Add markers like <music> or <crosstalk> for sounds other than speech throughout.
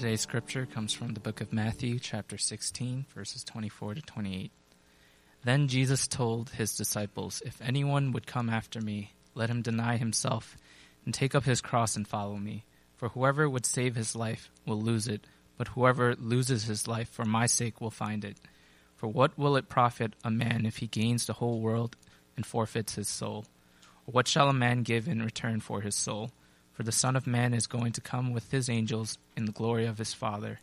Today's scripture comes from the book of Matthew, chapter 16, verses 24 to 28. Then Jesus told his disciples, If anyone would come after me, let him deny himself and take up his cross and follow me. For whoever would save his life will lose it, but whoever loses his life for my sake will find it. For what will it profit a man if he gains the whole world and forfeits his soul? Or what shall a man give in return for his soul? For the Son of Man is going to come with his angels in the glory of his Father,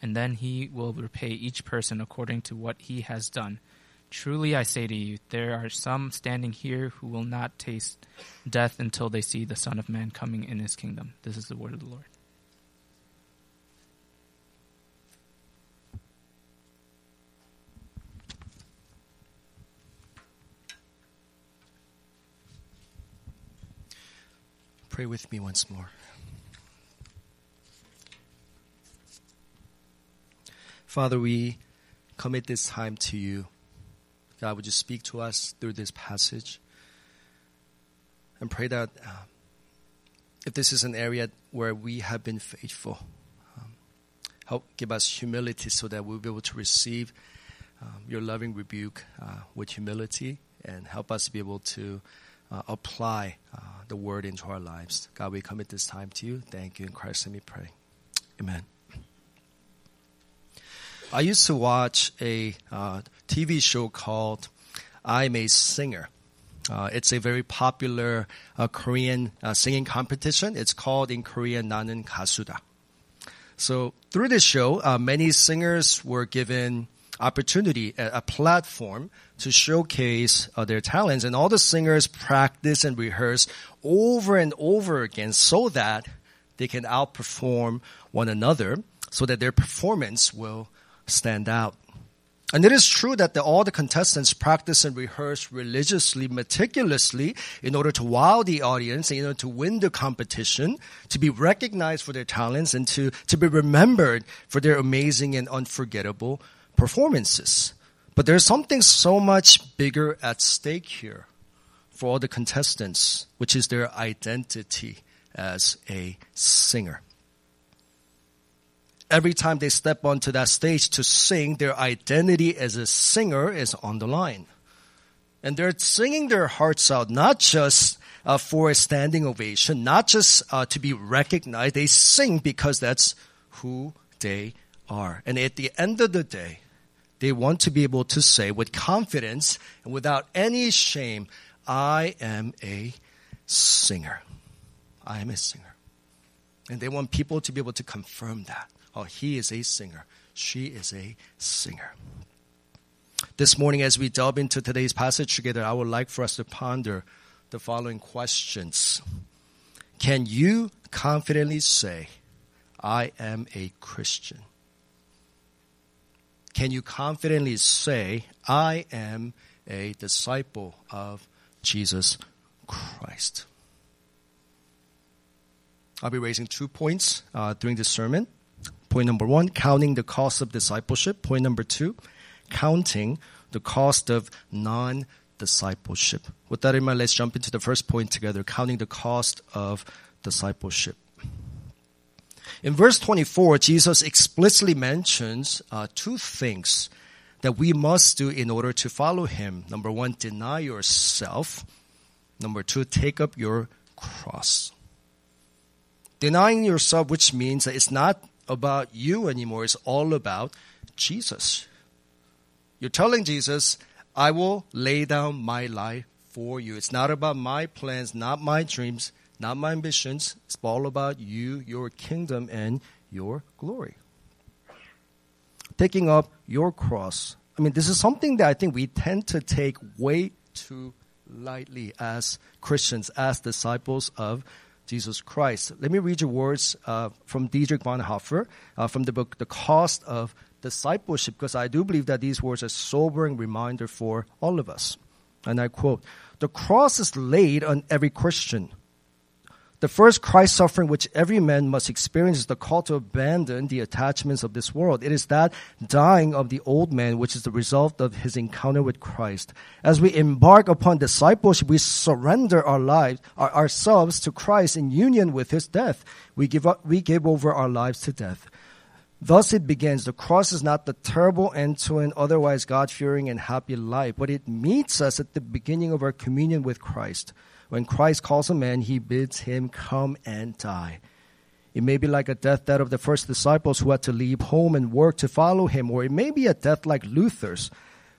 and then he will repay each person according to what he has done. Truly I say to you, there are some standing here who will not taste death until they see the Son of Man coming in his kingdom. This is the word of the Lord. Pray with me once more. Father, we commit this time to you. God, would you speak to us through this passage? And pray that uh, if this is an area where we have been faithful, um, help give us humility so that we'll be able to receive um, your loving rebuke uh, with humility and help us be able to uh, apply uh, the word into our lives. God, we commit this time to you. Thank you. In Christ, let me pray. Amen. I used to watch a uh, TV show called I'm a Singer. Uh, it's a very popular uh, Korean uh, singing competition. It's called in Korean 나는 가수다. So through this show, uh, many singers were given opportunity, a, platform to showcase uh, their talents. And all the singers practice and rehearse over and over again so that they can outperform one another so that their performance will stand out. And it is true that the, all the contestants practice and rehearse religiously, meticulously, in order to wow the audience, in order to win the competition, to be recognized for their talents, and to, to be remembered for their amazing and unforgettable performances. But there's something so much bigger at stake here for all the contestants, which is their identity as a singer. Every time they step onto that stage to sing, their identity as a singer is on the line. And they're singing their hearts out, not just uh, for a standing ovation, not just uh, to be recognized. They sing because that's who they are. And at the end of the day, they want to be able to say with confidence and without any shame, I am a singer. I am a singer. And they want people to be able to confirm that. Oh, he is a singer. She is a singer. This morning, as we delve into today's passage together, I would like for us to ponder the following questions. Can you confidently say, I am a Christian? Can you confidently say, I am a disciple of Jesus Christ? I'll be raising two points uh, during this sermon. Point number one, counting the cost of discipleship. Point number two, counting the cost of non discipleship. With that in mind, let's jump into the first point together counting the cost of discipleship. In verse 24, Jesus explicitly mentions uh, two things that we must do in order to follow him. Number one, deny yourself. Number two, take up your cross. Denying yourself, which means that it's not about you anymore, it's all about Jesus. You're telling Jesus, I will lay down my life for you. It's not about my plans, not my dreams not my ambitions. It's all about you, your kingdom, and your glory. Taking up your cross. I mean, this is something that I think we tend to take way too lightly as Christians, as disciples of Jesus Christ. Let me read you words uh, from Dietrich Bonhoeffer uh, from the book The Cost of Discipleship, because I do believe that these words are a sobering reminder for all of us. And I quote The cross is laid on every Christian the first Christ suffering which every man must experience is the call to abandon the attachments of this world. It is that dying of the old man which is the result of his encounter with Christ. As we embark upon discipleship, we surrender our lives, our, ourselves to Christ in union with his death. We give up, we give over our lives to death. Thus it begins. The cross is not the terrible end to an otherwise God fearing and happy life, but it meets us at the beginning of our communion with Christ. When Christ calls a man, he bids him come and die. It may be like a death that of the first disciples who had to leave home and work to follow him, or it may be a death like Luther's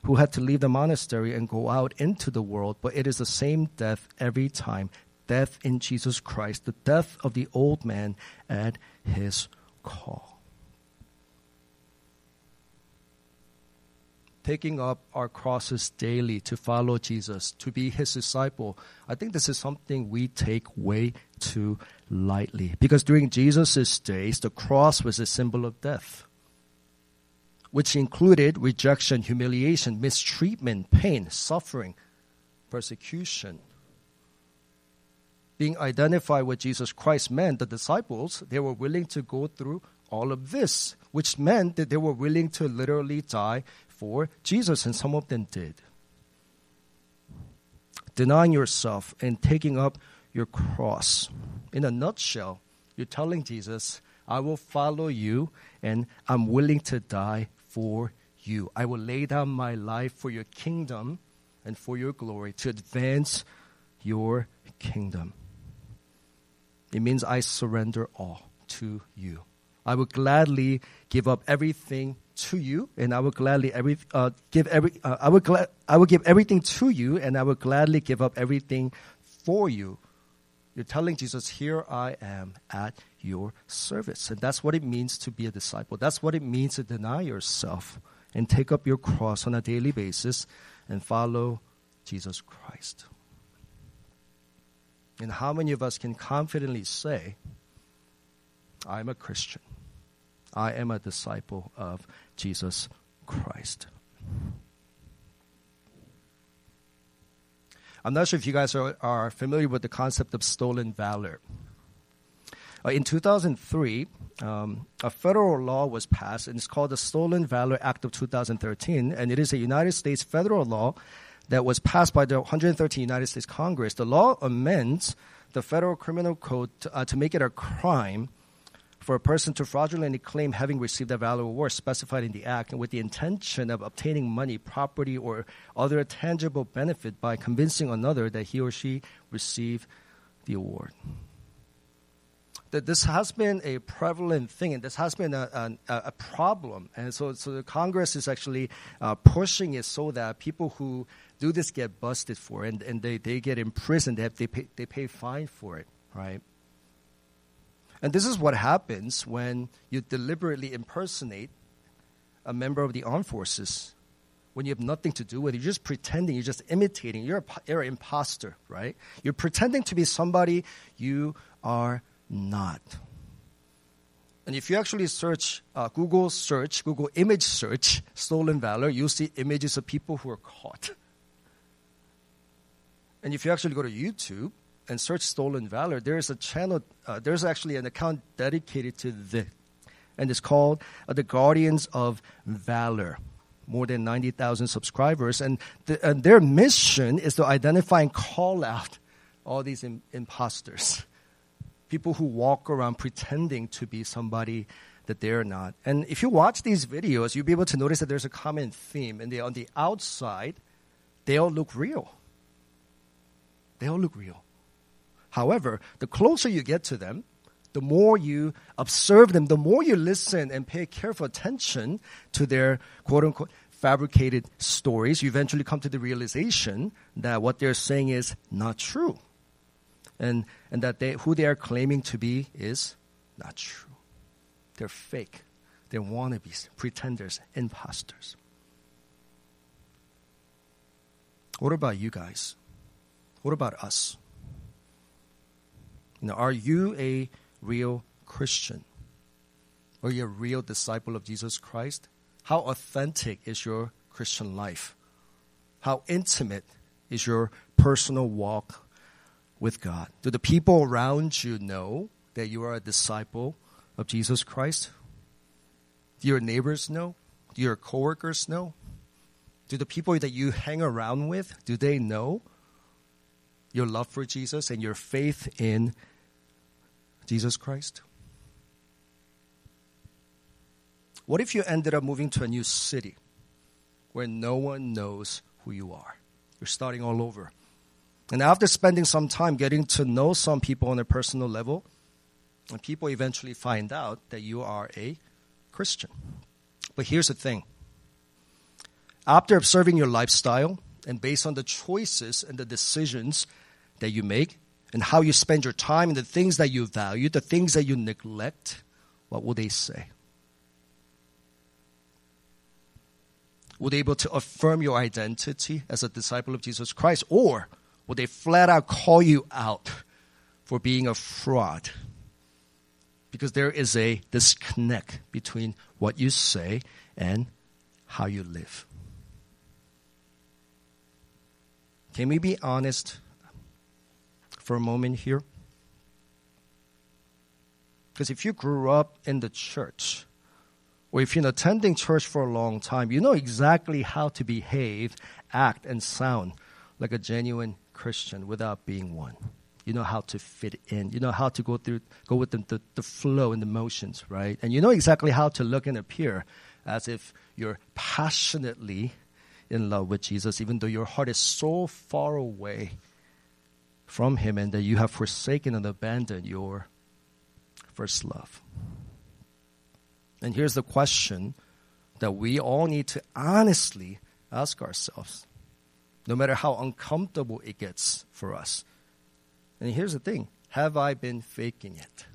who had to leave the monastery and go out into the world, but it is the same death every time death in Jesus Christ, the death of the old man at his call. Taking up our crosses daily to follow Jesus, to be his disciple, I think this is something we take way too lightly. Because during Jesus' days, the cross was a symbol of death which included rejection, humiliation, mistreatment, pain, suffering, persecution. Being identified with Jesus Christ meant the disciples, they were willing to go through all of this, which meant that they were willing to literally die for Jesus, and some of them did. Denying yourself and taking up your cross. In a nutshell, you're telling Jesus, I will follow you and I'm willing to die for you. I will lay down my life for your kingdom and for your glory to advance your kingdom. It means I surrender all to you. I will gladly give up everything to you, and I will gladly every, uh, give every. Uh, I will gla- I will give everything to you, and I will gladly give up everything for you. You're telling Jesus, "Here I am at your service. And that's what it means to be a disciple. That's what it means to deny yourself and take up your cross on a daily basis and follow Jesus Christ. And how many of us can confidently say, I'm a Christian? I am a disciple of Jesus Christ. I'm not sure if you guys are, are familiar with the concept of stolen valor. Uh, in 2003, um, a federal law was passed, and it's called the Stolen Valor Act of 2013, and it is a United States federal law that was passed by the 113 United States Congress. The law amends the federal criminal code to, uh, to make it a crime for a person to fraudulently claim having received a valor award specified in the act and with the intention of obtaining money, property, or other tangible benefit by convincing another that he or she received the award that this has been a prevalent thing and this has been a, a, a problem. And so, so the Congress is actually uh, pushing it so that people who do this get busted for it and, and they, they get imprisoned, they, have, they, pay, they pay fine for it, right? And this is what happens when you deliberately impersonate a member of the armed forces when you have nothing to do with it. You're just pretending, you're just imitating. You're, a, you're an imposter, right? You're pretending to be somebody you are not. And if you actually search uh, Google search, Google image search, stolen valor, you'll see images of people who are caught. And if you actually go to YouTube and search stolen valor, there's a channel, uh, there's actually an account dedicated to this. And it's called uh, The Guardians of Valor. More than 90,000 subscribers. And, and, their mission is to identify and call out all these Im- imposters people who walk around pretending to be somebody that they're not. And if you watch these videos, you'll be able to notice that there's a common theme. And they, on the outside, they all look real. They all look real. However, the closer you get to them, the more you observe them, the more you listen and pay careful attention to their quote unquote fabricated stories, you eventually come to the realization that what they're saying is not true and, and that they, who they are claiming to be is not true. They're fake. They're wannabes, pretenders, imposters. What about you guys? What about us? Are you a real Christian? Are you a real disciple of Jesus Christ? How authentic is your Christian life? How intimate is your personal walk with God? Do the people around you know that you are a disciple of Jesus Christ? Do your neighbors know? Do your coworkers know? Do the people that you hang around with, do they know your love for Jesus and your faith in Jesus Christ? What if you ended up moving to a new city where no one knows who you are? You're starting all over. And after spending some time getting to know some people on a personal level, and people eventually find out that you are a Christian. But here's the thing after observing your lifestyle and based on the choices and the decisions that you make, and how you spend your time and the things that you value, the things that you neglect, what will they say? Will they be able to affirm your identity as a disciple of Jesus Christ? Or will they flat out call you out for being a fraud? Because there is a disconnect between what you say and how you live. Can we be honest for a moment here? Because if you grew up in the church, or if been attending church for a long time, you know exactly how to behave, act, and sound like a genuine Christian without being one. You know how to fit in. You know how to go through, go with the, the, the flow and the motions, right? And you know exactly how to look and appear as if you're passionately in love with Jesus, even though your heart is so far away from Him and that you have forsaken and abandoned your first love. And here's the question that we all need to honestly ask ourselves, no matter how uncomfortable it gets for us. And here's the thing have I been faking it?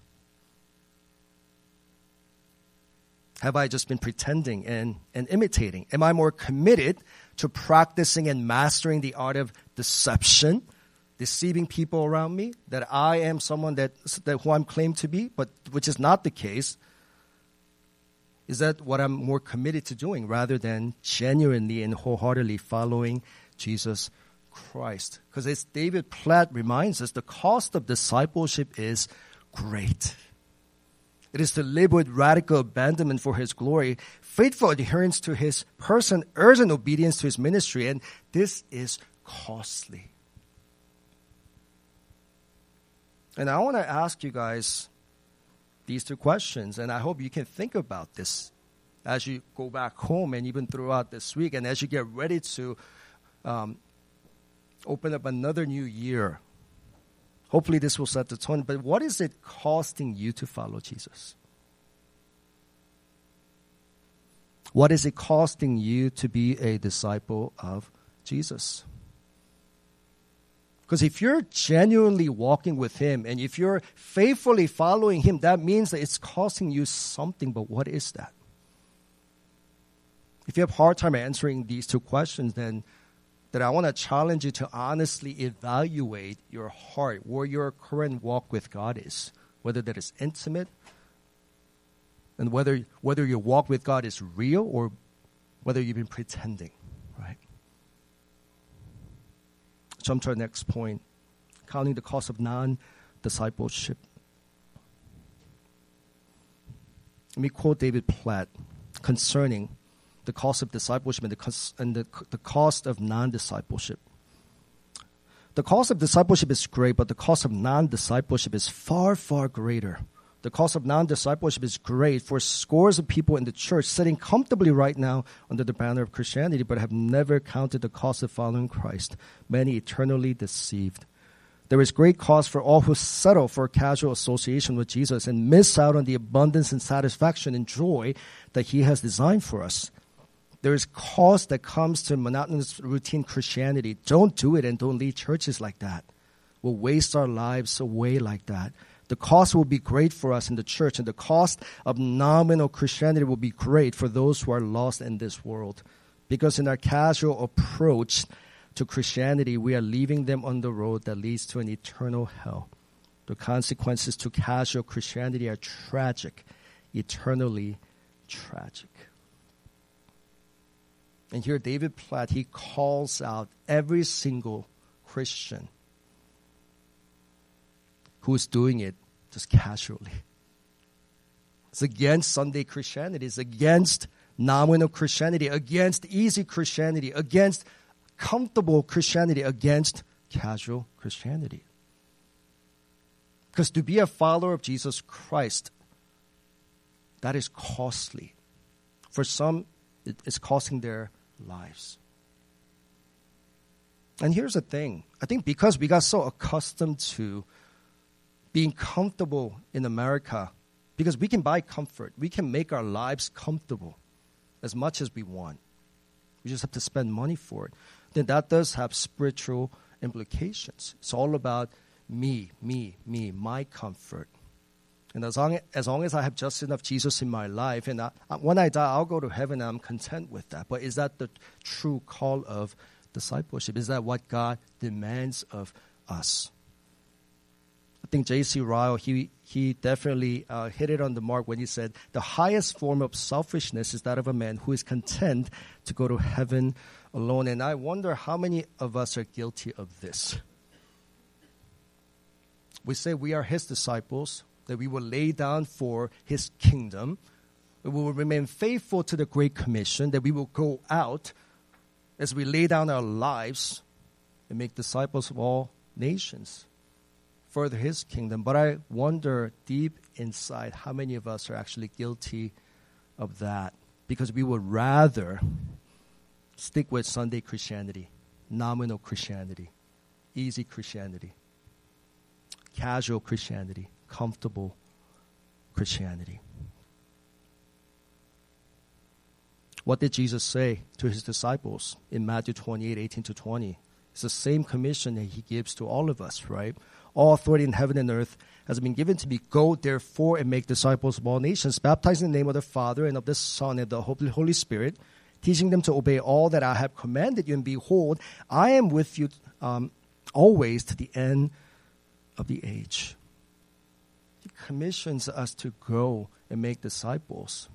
Have I just been pretending and, and imitating? Am I more committed to practicing and mastering the art of deception, deceiving people around me, that I am someone that, that who I'm claimed to be, but which is not the case? Is that what I'm more committed to doing rather than genuinely and wholeheartedly following Jesus Christ? Because as David Platt reminds us, the cost of discipleship is great. It is to live with radical abandonment for His glory, faithful adherence to His person, urgent obedience to His ministry, and this is costly. And I want to ask you guys these two questions. And I hope you can think about this as you go back home and even throughout this week and as you get ready to um, open up another new year. Hopefully, this will set the tone. But what is it costing you to follow Jesus? What is it costing you to be a disciple of Jesus? Because if you're genuinely walking with Him and if you're faithfully following Him, that means that it's costing you something. But what is that? If you have a hard time answering these two questions, then that I want to challenge you to honestly evaluate your heart, where your current walk with God is, whether that is intimate, and whether whether your walk with God is real or whether you've been pretending right? jump to our next point counting the cost of non discipleship. Let me quote David Platt concerning the cost of discipleship and the, and the, the cost of non discipleship. The cost of discipleship is great, but the cost of non discipleship is far, far greater. The cost of non discipleship is great for scores of people in the church sitting comfortably right now under the banner of Christianity, but have never counted the cost of following Christ, many eternally deceived. There is great cost for all who settle for casual association with Jesus and miss out on the abundance and satisfaction and joy that He has designed for us. There is cost that comes to monotonous routine Christianity. Don't do it and don't lead churches like that. We'll waste our lives away like that. The cost will be great for us in the church, and the cost of nominal Christianity will be great for those who are lost in this world. Because in our casual approach to Christianity, we are leaving them on the road that leads to an eternal hell. The consequences to casual Christianity are tragic, eternally tragic. And here, David Platt, he calls out every single Christian who is doing it just casually. It's against Sunday Christianity. It's against nominal Christianity, against easy Christianity, against comfortable Christianity, against casual Christianity. Because to be a follower of Jesus Christ, that is costly. For some, it's costing their lives. And here's the thing I think because we got so accustomed to being comfortable in America, because we can buy comfort, we can make our lives comfortable as much as we want. We just have to spend money for it. Then that does have spiritual implications. It's all about me, me, me, my comfort. And as long as, long as I have just enough Jesus in my life, and I, when I die, I'll go to heaven and I'm content with that. But is that the true call of discipleship? Is that what God demands of us? I think J.C. Ryle, he, he definitely uh, hit it on the mark when he said, The highest form of selfishness is that of a man who is content to go to heaven alone. And I wonder how many of us are guilty of this. We say we are his disciples, that we will lay down for his kingdom. We will remain faithful to the Great Commission, that we will go out as we lay down our lives and make disciples of all nations, further his kingdom. But I wonder deep inside how many of us are actually guilty of that because we would rather stick with Sunday Christianity, nominal Christianity, easy Christianity, casual Christianity, comfortable Christianity. What did Jesus say to his disciples in Matthew 28 18 to 20? It's the same commission that he gives to all of us, right? All authority in heaven and earth has been given to me. Go therefore and make disciples of all nations, baptizing in the name of the Father and of the Son and the Holy Spirit, teaching them to obey all that I have commanded you. And behold, I am with you um, always to the end of the age. He commissions us to go and make disciples.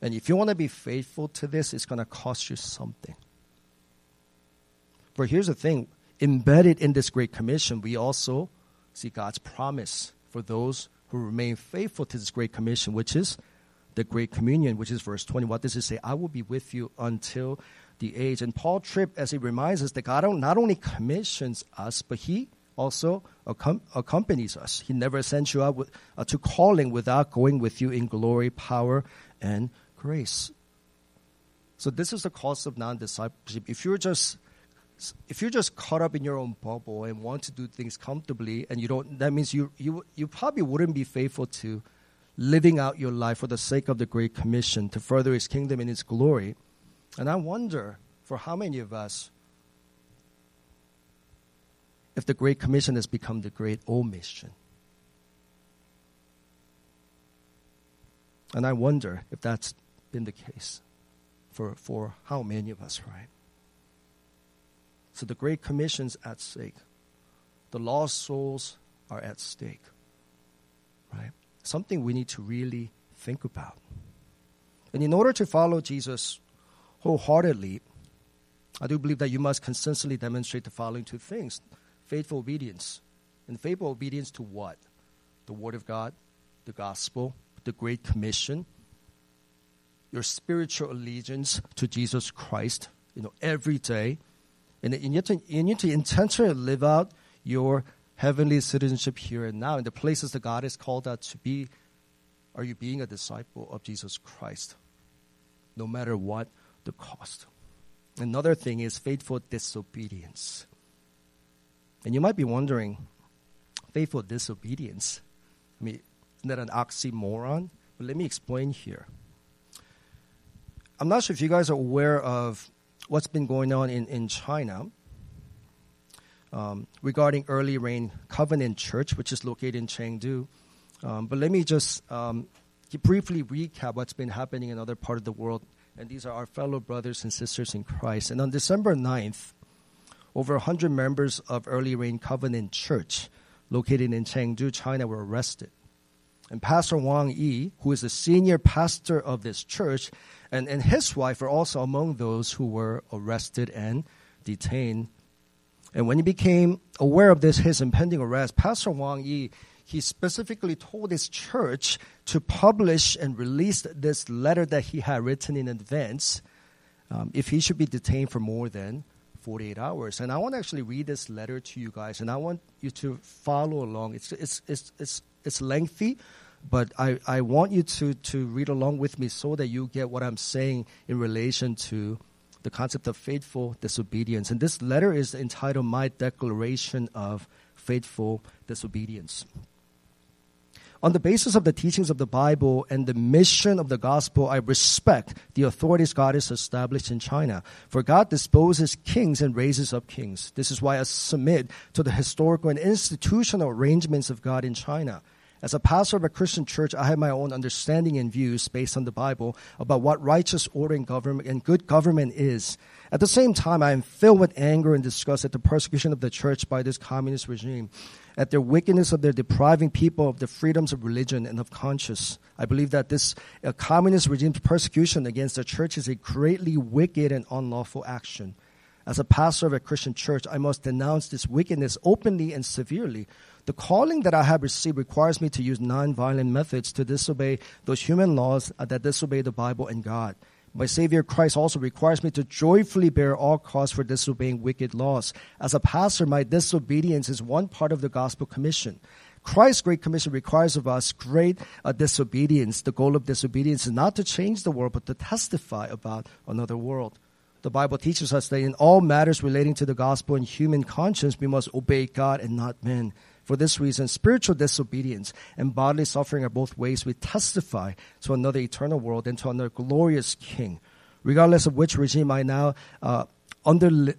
And if you want to be faithful to this, it's going to cost you something. But here's the thing embedded in this Great Commission, we also see God's promise for those who remain faithful to this Great Commission, which is the Great Communion, which is verse 20. What does it say? I will be with you until the age. And Paul Tripp, as he reminds us that God not only commissions us, but he also accompanies us. He never sends you out with, uh, to calling without going with you in glory, power, and grace. So this is the cost of non-discipleship. If you're just if you're just caught up in your own bubble and want to do things comfortably, and you don't, that means you you you probably wouldn't be faithful to living out your life for the sake of the Great Commission to further His kingdom and His glory. And I wonder for how many of us if the Great Commission has become the Great Omission. And I wonder if that's been the case for, for how many of us, right? So the Great Commission's at stake. The lost souls are at stake, right? Something we need to really think about. And in order to follow Jesus wholeheartedly, I do believe that you must consistently demonstrate the following two things faithful obedience. And faithful obedience to what? The Word of God, the gospel, the Great Commission, your spiritual allegiance to Jesus Christ, you know, every day. And you need to, you need to intentionally live out your heavenly citizenship here and now in the places that God has called us to be. Are you being a disciple of Jesus Christ? No matter what the cost. Another thing is faithful disobedience. And you might be wondering, faithful disobedience? I mean, isn't that an oxymoron? But let me explain here. I'm not sure if you guys are aware of what's been going on in, in China um, regarding Early Rain Covenant Church, which is located in Chengdu. Um, but let me just um, briefly recap what's been happening in other parts of the world. And these are our fellow brothers and sisters in Christ. And on December 9th, over 100 members of Early Rain Covenant Church, located in Chengdu, China, were arrested. And Pastor Wang Yi, who is the senior pastor of this church, and, and his wife are also among those who were arrested and detained. And when he became aware of this, his impending arrest, Pastor Wang Yi, he specifically told his church to publish and release this letter that he had written in advance um, if he should be detained for more than 48 hours. And I want to actually read this letter to you guys, and I want you to follow along. It's, it's, it's, it's, it's lengthy, but I, I want you to, to read along with me so that you get what I'm saying in relation to the concept of faithful disobedience. And this letter is entitled My Declaration of Faithful Disobedience. On the basis of the teachings of the Bible and the mission of the gospel, I respect the authorities God has established in China. For God disposes kings and raises up kings. This is why I submit to the historical and institutional arrangements of God in China. As a pastor of a Christian church, I have my own understanding and views based on the Bible about what righteous order and government and good government is. At the same time, I am filled with anger and disgust at the persecution of the church by this communist regime, at their wickedness of their depriving people of the freedoms of religion and of conscience. I believe that this uh, communist regime's persecution against the church is a greatly wicked and unlawful action. As a pastor of a Christian church, I must denounce this wickedness openly and severely. The calling that I have received requires me to use nonviolent methods to disobey those human laws that disobey the Bible and God. My Savior Christ also requires me to joyfully bear all costs for disobeying wicked laws. As a pastor, my disobedience is one part of the gospel commission. Christ's great commission requires of us great uh, disobedience. The goal of disobedience is not to change the world, but to testify about another world. The Bible teaches us that in all matters relating to the gospel and human conscience, we must obey God and not men. For this reason, spiritual disobedience and bodily suffering are both ways we testify to another eternal world and to another glorious King. Regardless of which regime I now uh, under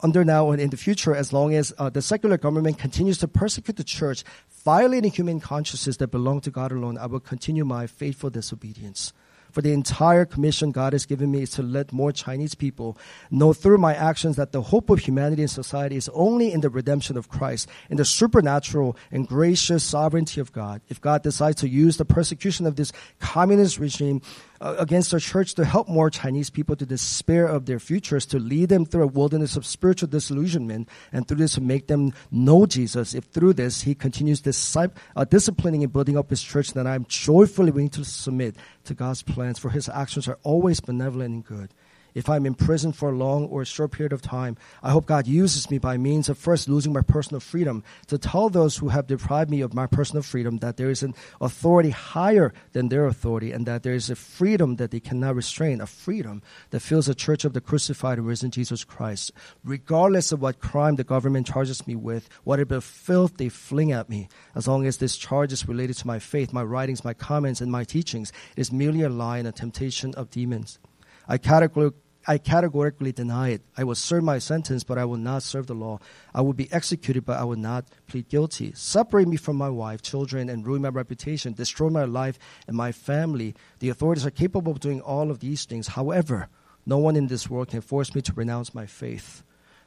under now and in the future, as long as uh, the secular government continues to persecute the church, violating human consciences that belong to God alone, I will continue my faithful disobedience. For the entire commission God has given me is to let more Chinese people know through my actions that the hope of humanity and society is only in the redemption of Christ, in the supernatural and gracious sovereignty of God. If God decides to use the persecution of this communist regime against our church to help more Chinese people to despair of their futures, to lead them through a wilderness of spiritual disillusionment, and through this to make them know Jesus. If through this He continues uh, disciplining and building up His church, then I'm joyfully willing to submit to God's plans, for His actions are always benevolent and good if I'm in prison for a long or a short period of time, I hope God uses me by means of first losing my personal freedom to tell those who have deprived me of my personal freedom that there is an authority higher than their authority and that there is a freedom that they cannot restrain, a freedom that fills the church of the crucified and risen Jesus Christ. Regardless of what crime the government charges me with, whatever filth they fling at me, as long as this charge is related to my faith, my writings, my comments, and my teachings, it is merely a lie and a temptation of demons. I categorically I categorically deny it. I will serve my sentence, but I will not serve the law. I will be executed, but I will not plead guilty. Separate me from my wife, children, and ruin my reputation, destroy my life and my family. The authorities are capable of doing all of these things. However, no one in this world can force me to renounce my faith.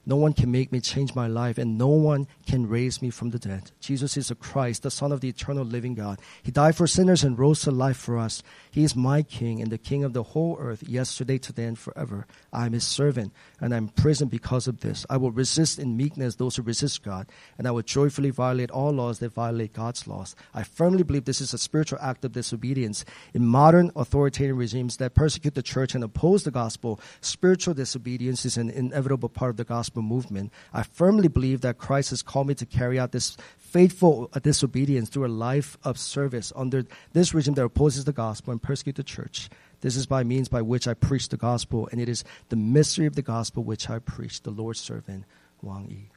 No one can make me change my life, and no one can raise me from the dead. Jesus is the Christ, the Son of the eternal living God. He died for sinners and rose to life for us. He is my King and the King of the whole earth, yesterday, today, and forever. I am His servant, and I am imprisoned because of this. I will resist in meekness those who resist God, and I will joyfully violate all laws that violate God's laws. I firmly believe this is a spiritual act of disobedience. In modern authoritarian regimes that persecute the church and oppose the gospel, spiritual disobedience is an inevitable part of the gospel gospel movement, I firmly believe that Christ has called me to carry out this faithful uh, disobedience through a life of service under this regime that opposes the gospel and persecutes the church. This is by means by which I preach the gospel, and it is the mystery of the gospel which I preach, the Lord's servant, Wang Yi.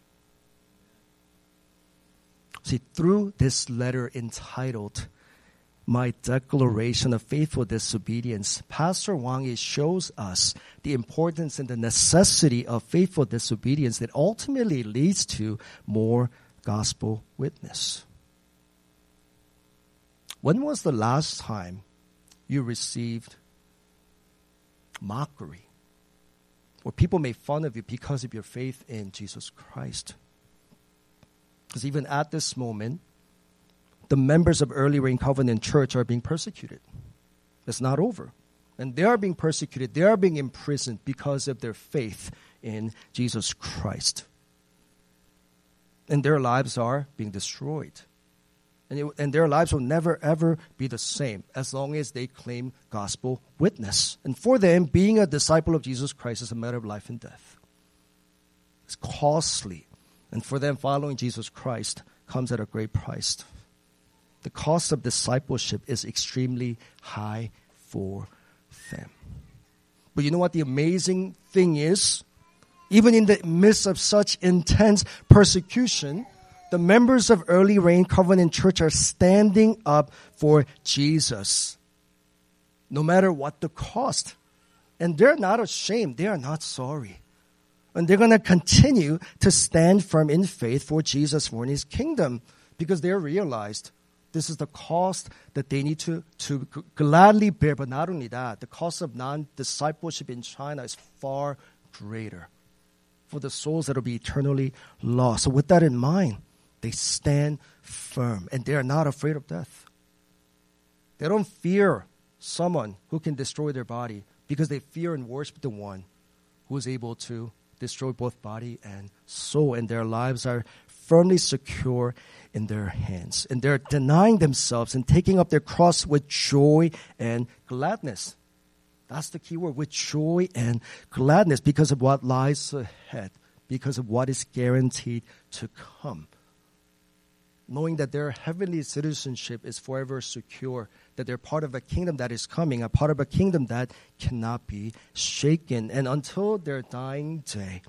See, through this letter entitled my declaration of faithful disobedience, Pastor Wang shows us the importance and the necessity of faithful disobedience that ultimately leads to more gospel witness. When was the last time you received mockery? Or people made fun of you because of your faith in Jesus Christ? Because even at this moment, the members of Early Rain Covenant Church are being persecuted. It's not over. And they are being persecuted, they are being imprisoned because of their faith in Jesus Christ. And their lives are being destroyed. And, it, and their lives will never, ever be the same as long as they claim gospel witness. And for them, being a disciple of Jesus Christ is a matter of life and death. It's costly. And for them, following Jesus Christ comes at a great price. The cost of discipleship is extremely high for them. But you know what the amazing thing is? Even in the midst of such intense persecution, the members of Early Rain Covenant Church are standing up for Jesus, no matter what the cost. And they're not ashamed, they are not sorry. And they're going to continue to stand firm in faith for Jesus for his kingdom because they're realized this is the cost that they need to, to gladly bear. But not only that, the cost of non discipleship in China is far greater for the souls that will be eternally lost. So, with that in mind, they stand firm and they are not afraid of death. They don't fear someone who can destroy their body because they fear and worship the one who is able to destroy both body and soul, and their lives are firmly secure in their hands. And they're denying themselves and taking up their cross with joy and gladness. That's the key word with joy and gladness because of what lies ahead, because of what is guaranteed to come. Knowing that their heavenly citizenship is forever secure, that they're part of a kingdom that is coming, a part of a kingdom that cannot be shaken. And until their dying day,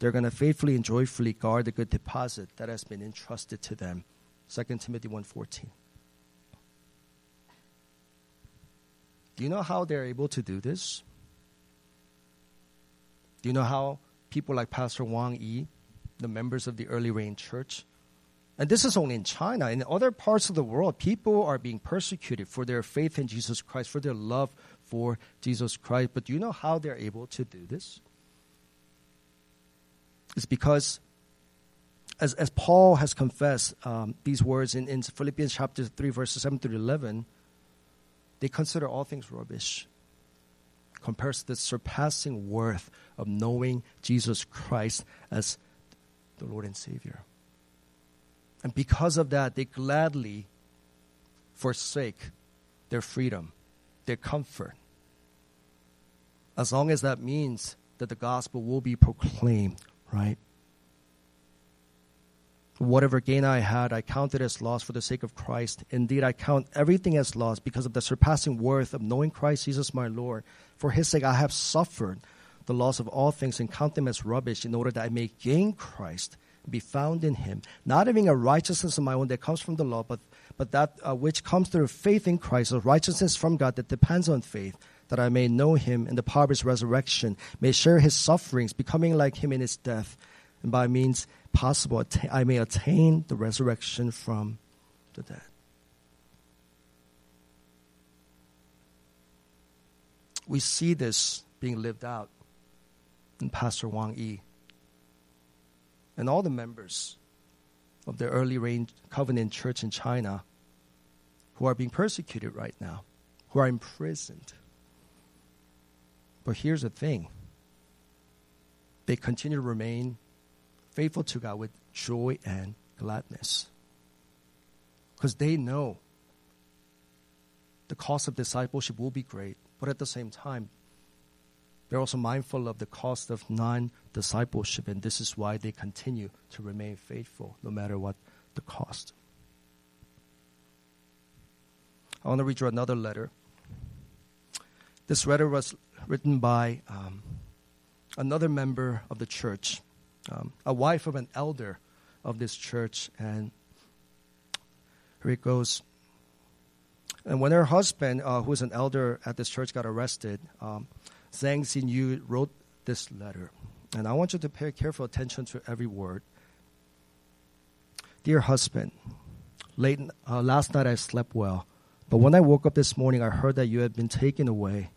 they're going to faithfully and joyfully guard the good deposit that has been entrusted to them. 2 Timothy 1:14. Do you know how they're able to do this? Do you know how people like Pastor Wang Yi, the members of the Early Rain Church, and this is only in China. In other parts of the world, people are being persecuted for their faith in Jesus Christ, for their love for Jesus Christ. But do you know how they're able to do this? It's because, as, as Paul has confessed um, these words in, in Philippians chapter 3, verses 7 through 11, they consider all things rubbish compared to the surpassing worth of knowing Jesus Christ as the Lord and Savior. And because of that, they gladly forsake their freedom, their comfort, as long as that means that the gospel will be proclaimed right? Whatever gain I had, I counted as loss for the sake of Christ. Indeed, I count everything as loss because of the surpassing worth of knowing Christ Jesus my Lord. For his sake, I have suffered the loss of all things and count them as rubbish in order that I may gain Christ, be found in him, not having a righteousness of my own that comes from the law, but, but that uh, which comes through faith in Christ, a righteousness from God that depends on faith that I may know him in the power of his resurrection, may share his sufferings, becoming like him in his death, and by means possible I may attain the resurrection from the dead. We see this being lived out in Pastor Wang Yi and all the members of the early rain covenant church in China who are being persecuted right now, who are imprisoned but here's the thing they continue to remain faithful to God with joy and gladness. Because they know the cost of discipleship will be great, but at the same time, they're also mindful of the cost of non discipleship, and this is why they continue to remain faithful no matter what the cost. I want to read you another letter. This letter was written by um, another member of the church, um, a wife of an elder of this church. And here it goes. And when her husband, uh, who is an elder at this church, got arrested, um, Zhang Xinyu wrote this letter. And I want you to pay careful attention to every word. Dear husband, late uh, last night I slept well, but when I woke up this morning, I heard that you had been taken away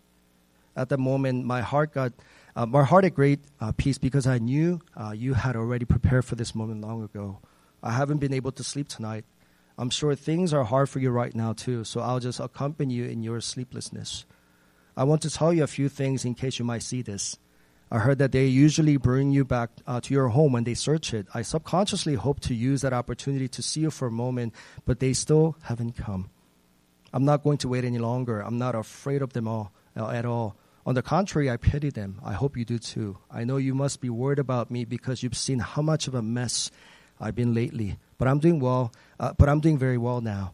at that moment, my heart got uh, my heart had great uh, peace because I knew uh, you had already prepared for this moment long ago. I haven't been able to sleep tonight. I'm sure things are hard for you right now too, so I'll just accompany you in your sleeplessness. I want to tell you a few things in case you might see this. I heard that they usually bring you back uh, to your home when they search it. I subconsciously hope to use that opportunity to see you for a moment, but they still haven't come. I'm not going to wait any longer. I'm not afraid of them all uh, at all. On the contrary, I pity them. I hope you do too. I know you must be worried about me because you've seen how much of a mess I've been lately. But I'm doing well. Uh, but I'm doing very well now.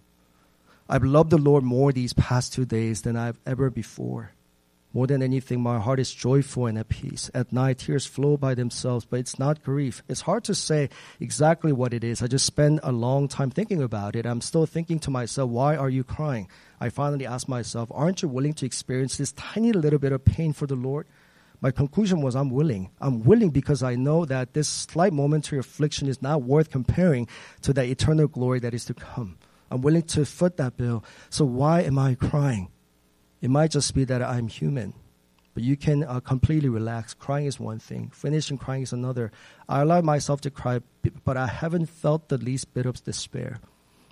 I've loved the Lord more these past two days than I've ever before. More than anything, my heart is joyful and at peace. At night, tears flow by themselves, but it's not grief. It's hard to say exactly what it is. I just spend a long time thinking about it. I'm still thinking to myself, why are you crying? I finally ask myself, aren't you willing to experience this tiny little bit of pain for the Lord? My conclusion was, I'm willing. I'm willing because I know that this slight momentary affliction is not worth comparing to the eternal glory that is to come. I'm willing to foot that bill. So why am I crying? It might just be that I'm human. But you can uh, completely relax. Crying is one thing, finishing crying is another. I allow myself to cry, but I haven't felt the least bit of despair.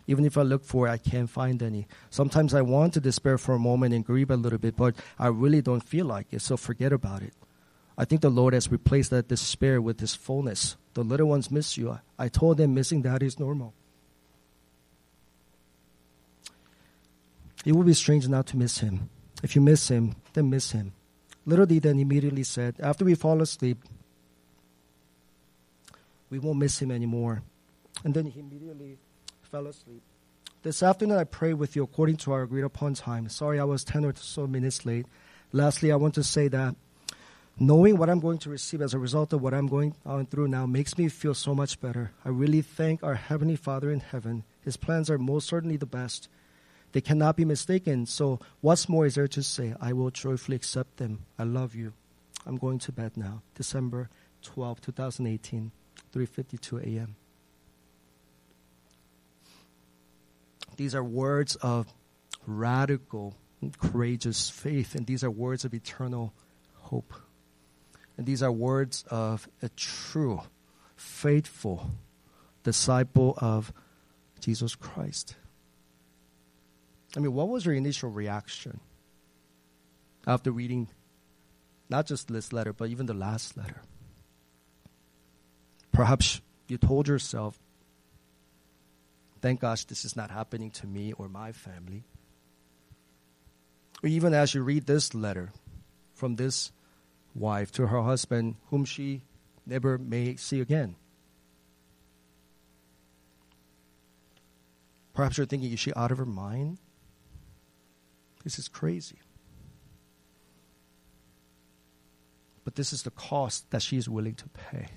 Even if I look for it, I can't find any. Sometimes I want to despair for a moment and grieve a little bit, but I really don't feel like it, so forget about it. I think the Lord has replaced that despair with His fullness. The little ones miss you. I told them missing that is normal. It would be strange not to miss Him. If you miss him, then miss him. Little D then immediately said, After we fall asleep, we won't miss him anymore. And then he immediately fell asleep. This afternoon I prayed with you according to our agreed upon time. Sorry I was 10 or so minutes late. Lastly, I want to say that knowing what I'm going to receive as a result of what I'm going on through now makes me feel so much better. I really thank our Heavenly Father in heaven. His plans are most certainly the best. They cannot be mistaken. So, what's more is there to say? I will joyfully accept them. I love you. I'm going to bed now. December 12, 2018, 3:52 a.m. These are words of radical, courageous faith, and these are words of eternal hope. And these are words of a true, faithful disciple of Jesus Christ. I mean, what was your initial reaction after reading not just this letter, but even the last letter? Perhaps you told yourself, thank gosh this is not happening to me or my family. Or even as you read this letter from this wife to her husband, whom she never may see again. Perhaps you're thinking, is she out of her mind? This is crazy. But this is the cost that she is willing to pay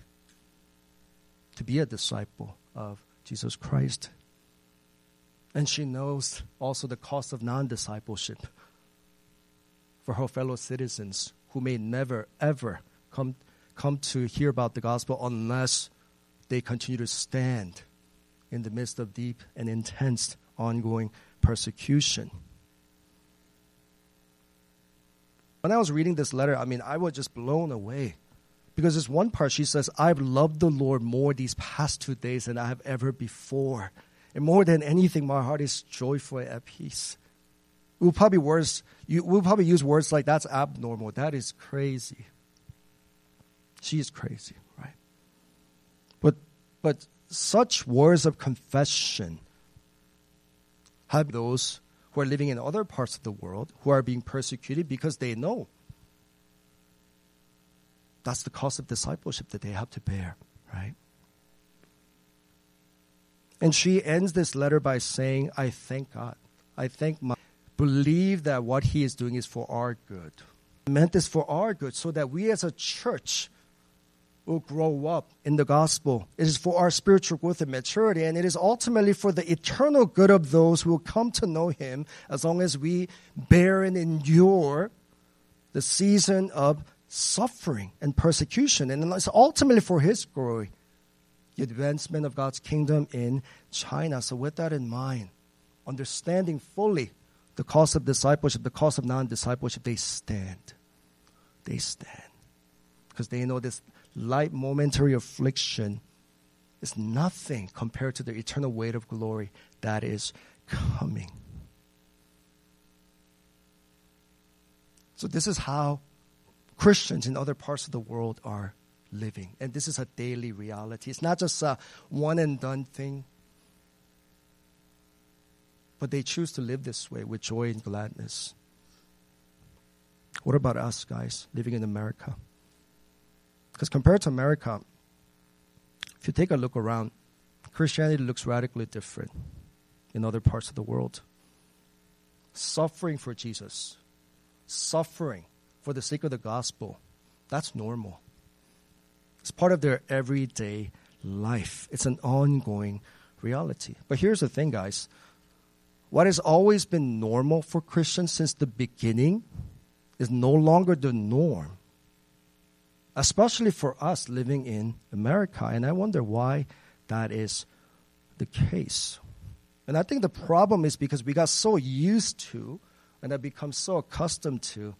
to be a disciple of Jesus Christ. And she knows also the cost of non discipleship for her fellow citizens who may never, ever come, come to hear about the gospel unless they continue to stand in the midst of deep and intense ongoing persecution. When I was reading this letter, I mean, I was just blown away. Because there's one part she says, I've loved the Lord more these past two days than I have ever before. And more than anything, my heart is joyful and at peace. We'll probably words you, we'll probably use words like that's abnormal. That is crazy. She is crazy, right? But but such words of confession have those who are living in other parts of the world who are being persecuted because they know that's the cost of discipleship that they have to bear, right? And she ends this letter by saying, I thank God. I thank my believe that what he is doing is for our good. Meant this for our good so that we as a church will grow up in the gospel. It is for our spiritual growth and maturity, and it is ultimately for the eternal good of those who will come to know Him as long as we bear and endure the season of suffering and persecution. And it's ultimately for His glory, the advancement of God's kingdom in China. So, with that in mind, understanding fully the cost of discipleship, the cost of non discipleship, they stand. They stand. Because they know this light momentary affliction is nothing compared to the eternal weight of glory that is coming. So, this is how Christians in other parts of the world are living. And this is a daily reality. It's not just a one and done thing, but they choose to live this way with joy and gladness. What about us, guys, living in America? Because compared to America, if you take a look around, Christianity looks radically different in other parts of the world. suffering for Jesus, suffering for the sake of the gospel, that's normal. It's part of their everyday life, it's an ongoing reality. But here's the thing, guys what has always been normal for Christians since the beginning is no longer the norm, especially for us living in America. And I wonder why that is the case. And I think the problem is because we got so used to and have become so accustomed to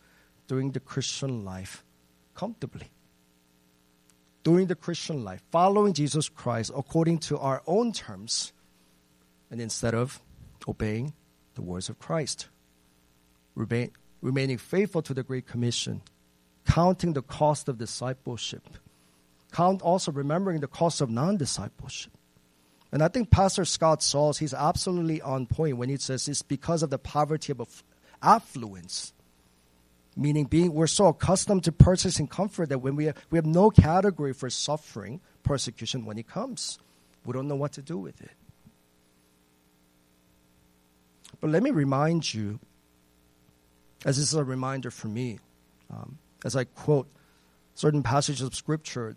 doing the Christian life comfortably. Doing the Christian life, following Jesus Christ according to our own terms, and instead of obeying the words of Christ, Remain, remaining faithful to the Great Commission, counting the cost of discipleship, count also remembering the cost of non discipleship. And I think Pastor Scott Sauls, he's absolutely on point when he says it's because of the poverty of affluence. Meaning being we're so accustomed to purchasing comfort that when we have, we have no category for suffering, persecution when it comes. We don't know what to do with it. But let me remind you, as this is a reminder for me, um, as I quote certain passages of Scripture,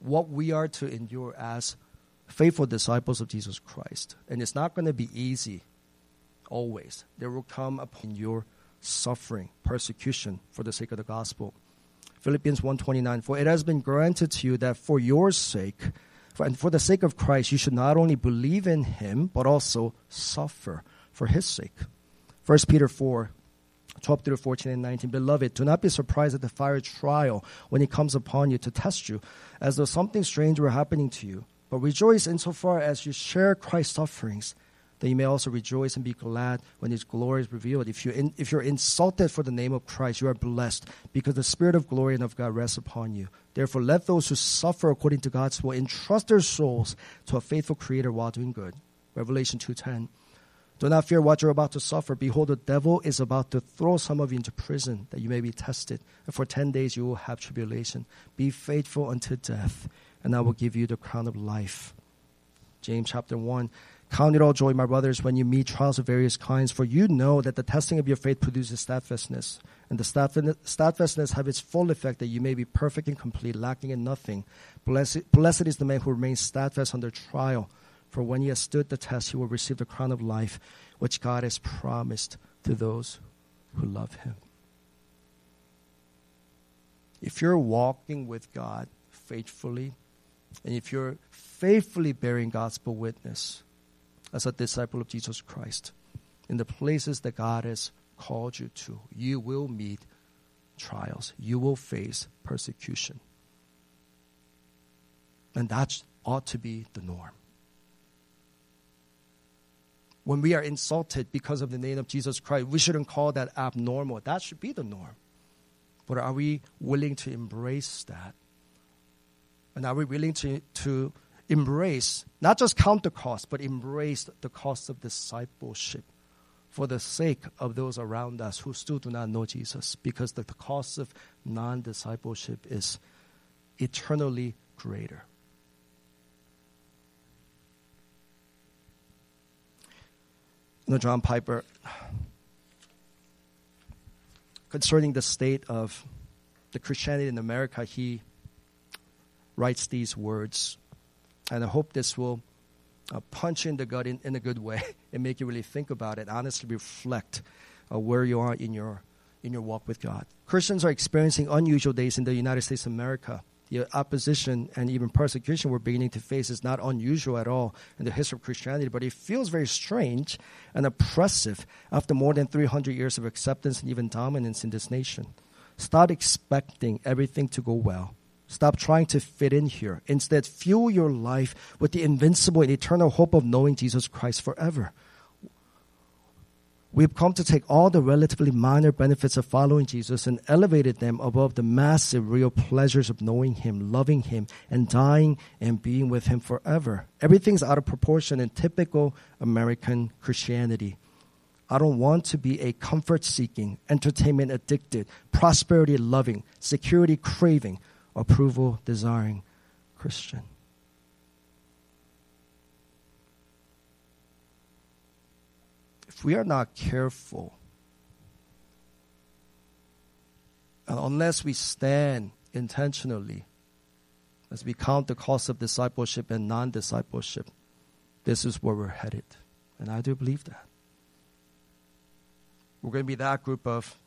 what we are to endure as faithful disciples of Jesus Christ. And it's not going to be easy always. There will come upon your suffering, persecution for the sake of the gospel. Philippians 1:29 For it has been granted to you that for your sake and for the sake of Christ you should not only believe in him but also suffer for his sake. 1 Peter 4 12 through 14 and 19. Beloved, do not be surprised at the fire trial when it comes upon you to test you, as though something strange were happening to you but rejoice insofar as you share Christ's sufferings, that you may also rejoice and be glad when his glory is revealed. If, you in, if you're insulted for the name of Christ, you are blessed, because the Spirit of glory and of God rests upon you. Therefore, let those who suffer according to God's will entrust their souls to a faithful Creator while doing good. Revelation 2.10 Do not fear what you're about to suffer. Behold, the devil is about to throw some of you into prison, that you may be tested. And for ten days you will have tribulation. Be faithful unto death and I will give you the crown of life. James chapter 1. Count it all joy, my brothers, when you meet trials of various kinds, for you know that the testing of your faith produces steadfastness. And the steadfastness have its full effect that you may be perfect and complete, lacking in nothing. Blessed, blessed is the man who remains steadfast under trial, for when he has stood the test, he will receive the crown of life, which God has promised to those who love him. If you're walking with God faithfully, and if you're faithfully bearing gospel witness as a disciple of Jesus Christ in the places that God has called you to, you will meet trials. You will face persecution. And that ought to be the norm. When we are insulted because of the name of Jesus Christ, we shouldn't call that abnormal. That should be the norm. But are we willing to embrace that and are we willing to, to embrace, not just count the cost, but embrace the cost of discipleship for the sake of those around us who still do not know Jesus? Because the, the cost of non discipleship is eternally greater. You know, John Piper, concerning the state of the Christianity in America, he writes these words. And I hope this will uh, punch in the gut in, in a good way <laughs> and make you really think about it, honestly reflect uh, where you are in your, in your walk with God. Christians are experiencing unusual days in the United States of America. The opposition and even persecution we're beginning to face is not unusual at all in the history of Christianity, but it feels very strange and oppressive after more than 300 years of acceptance and even dominance in this nation. Start expecting everything to go well Stop trying to fit in here. Instead, fuel your life with the invincible and eternal hope of knowing Jesus Christ forever. We've come to take all the relatively minor benefits of following Jesus and elevated them above the massive real pleasures of knowing Him, loving Him, and dying and being with Him forever. Everything's out of proportion in typical American Christianity. I don't want to be a comfort seeking, entertainment addicted, prosperity loving, security craving, approval desiring Christian. If we are not careful, and unless we stand intentionally, as we count the cost of discipleship and non discipleship, this is where we're headed. And I do believe that. We're going to be that group of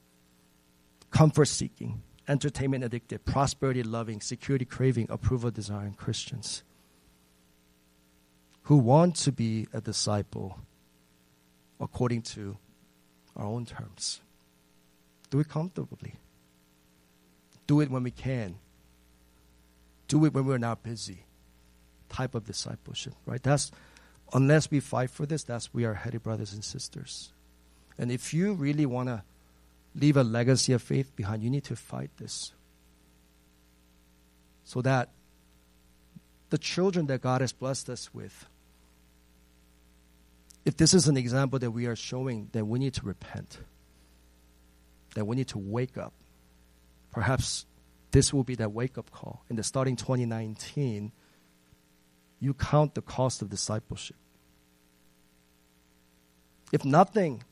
comfort seeking, entertainment addicted, prosperity loving, security craving, approval desiring Christians who want to be a disciple according to our own terms. Do it comfortably. Do it when we can. Do it when we're not busy. Type of discipleship, right? That's unless we fight for this, that's we are headed brothers and sisters. And if you really want to leave a legacy of faith behind, you need to fight this. So that the children that God has blessed us with, if this is an example that we are showing, then we need to repent. That we need to wake up. Perhaps this will be that wake up call. In the starting 2019, you count the cost of discipleship. If nothing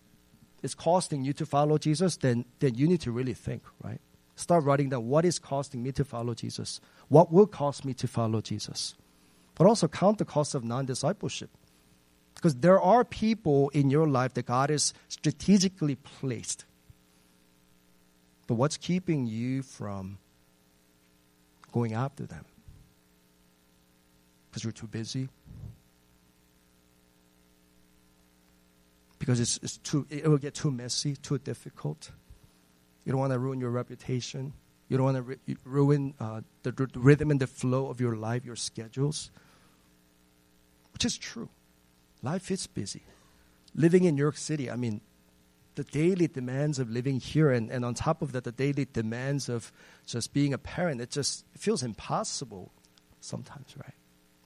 is costing you to follow Jesus, then, then you need to really think, right? Start writing down what is costing me to follow Jesus? What will cost me to follow Jesus? But also count the cost of non discipleship. Because there are people in your life that God has strategically placed. But what's keeping you from going after them? Because you're too busy, because it's, it's too, it will get too messy, too difficult. You don't want to ruin your reputation. You don't want to ruin uh, the, the rhythm and the flow of your life, your schedules, which is true. Life is busy. Living in New York City, I mean, the daily demands of living here, and, and on top of that, the daily demands of just being a parent, it just feels impossible sometimes, right?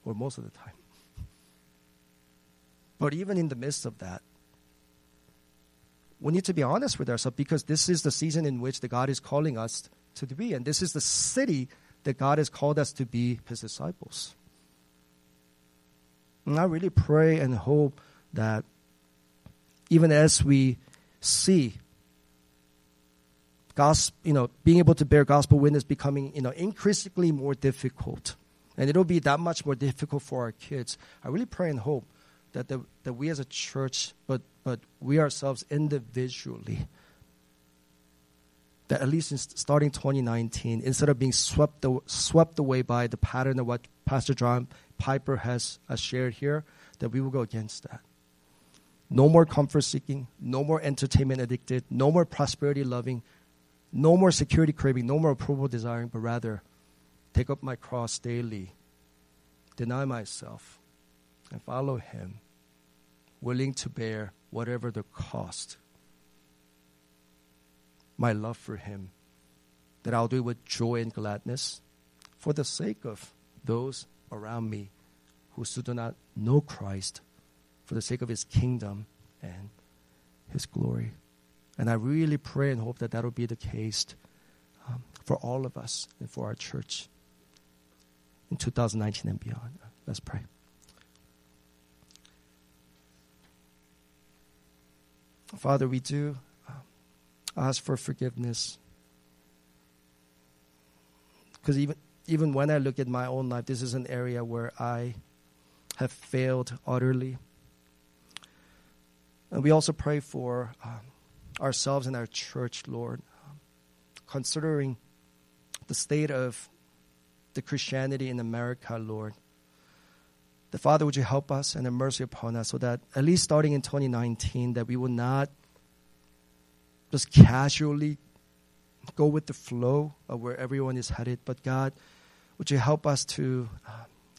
Or most of the time. But even in the midst of that, we need to be honest with ourselves because this is the season in which the God is calling us to be, and this is the city that God has called us to be His disciples. And I really pray and hope that even as we see gospel, you know, being able to bear gospel witness becoming, you know, increasingly more difficult, and it'll be that much more difficult for our kids. I really pray and hope that the, that we as a church, but but we ourselves individually, that at least in starting 2019, instead of being swept, swept away by the pattern of what Pastor John Piper has uh, shared here, that we will go against that. No more comfort seeking, no more entertainment addicted, no more prosperity loving, no more security craving, no more approval desiring, but rather take up my cross daily, deny myself, and follow Him, willing to bear whatever the cost. My love for Him, that I'll do it with joy and gladness for the sake of those around me who still do not know Christ, for the sake of His kingdom and His glory. And I really pray and hope that that will be the case um, for all of us and for our church in 2019 and beyond. Let's pray. Father, we do um, ask for forgiveness. Because even, even when I look at my own life, this is an area where I have failed utterly. And we also pray for um, ourselves and our church, Lord, um, considering the state of the Christianity in America, Lord. The Father, would you help us and have mercy upon us so that at least starting in 2019, that we will not just casually go with the flow of where everyone is headed, but God, would you help us to uh,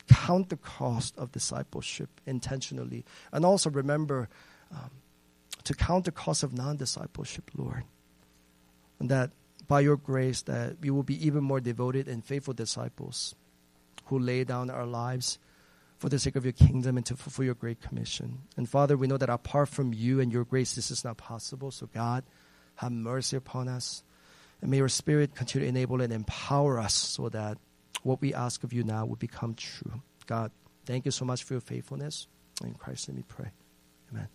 count the cost of discipleship intentionally, and also remember um, to count the cost of non-discipleship, Lord, and that by your grace that we will be even more devoted and faithful disciples who lay down our lives for the sake of your kingdom and to fulfill your great commission. And Father, we know that apart from you and your grace, this is not possible. So, God, have mercy upon us. And may your Spirit continue to enable and empower us so that what we ask of you now will become true. God, thank you so much for your faithfulness. In Christ, let me pray. Amen.